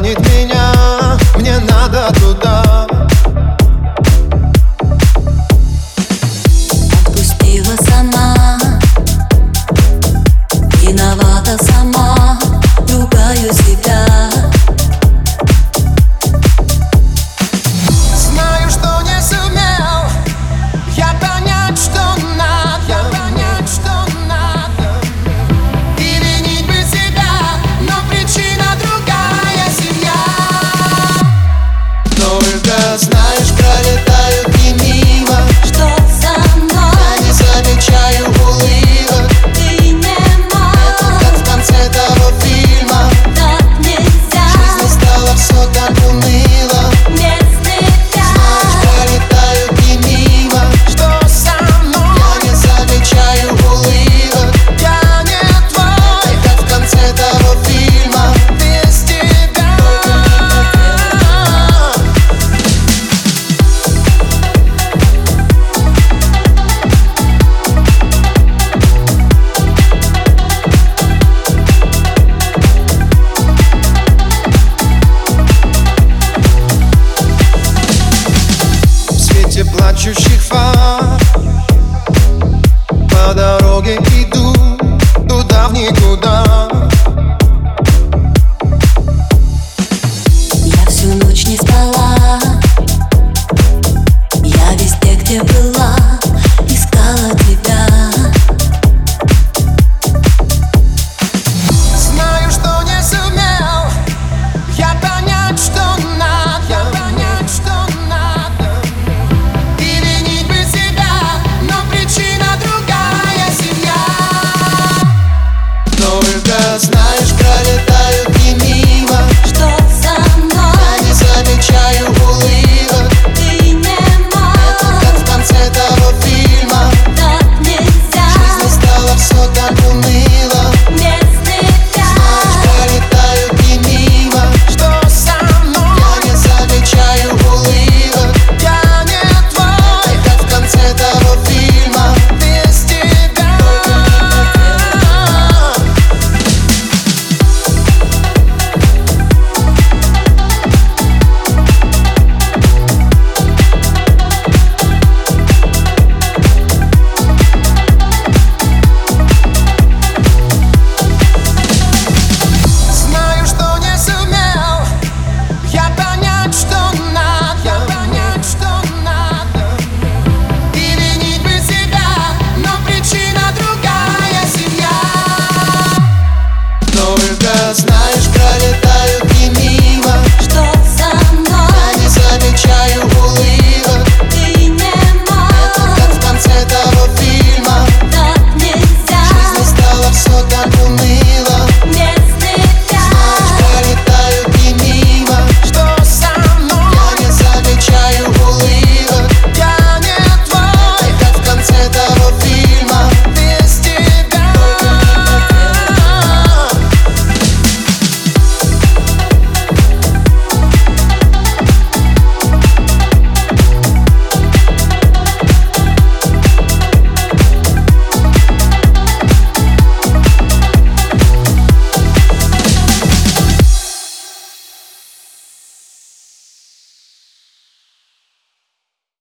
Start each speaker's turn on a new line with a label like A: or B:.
A: манит По дороге иду Туда в никуда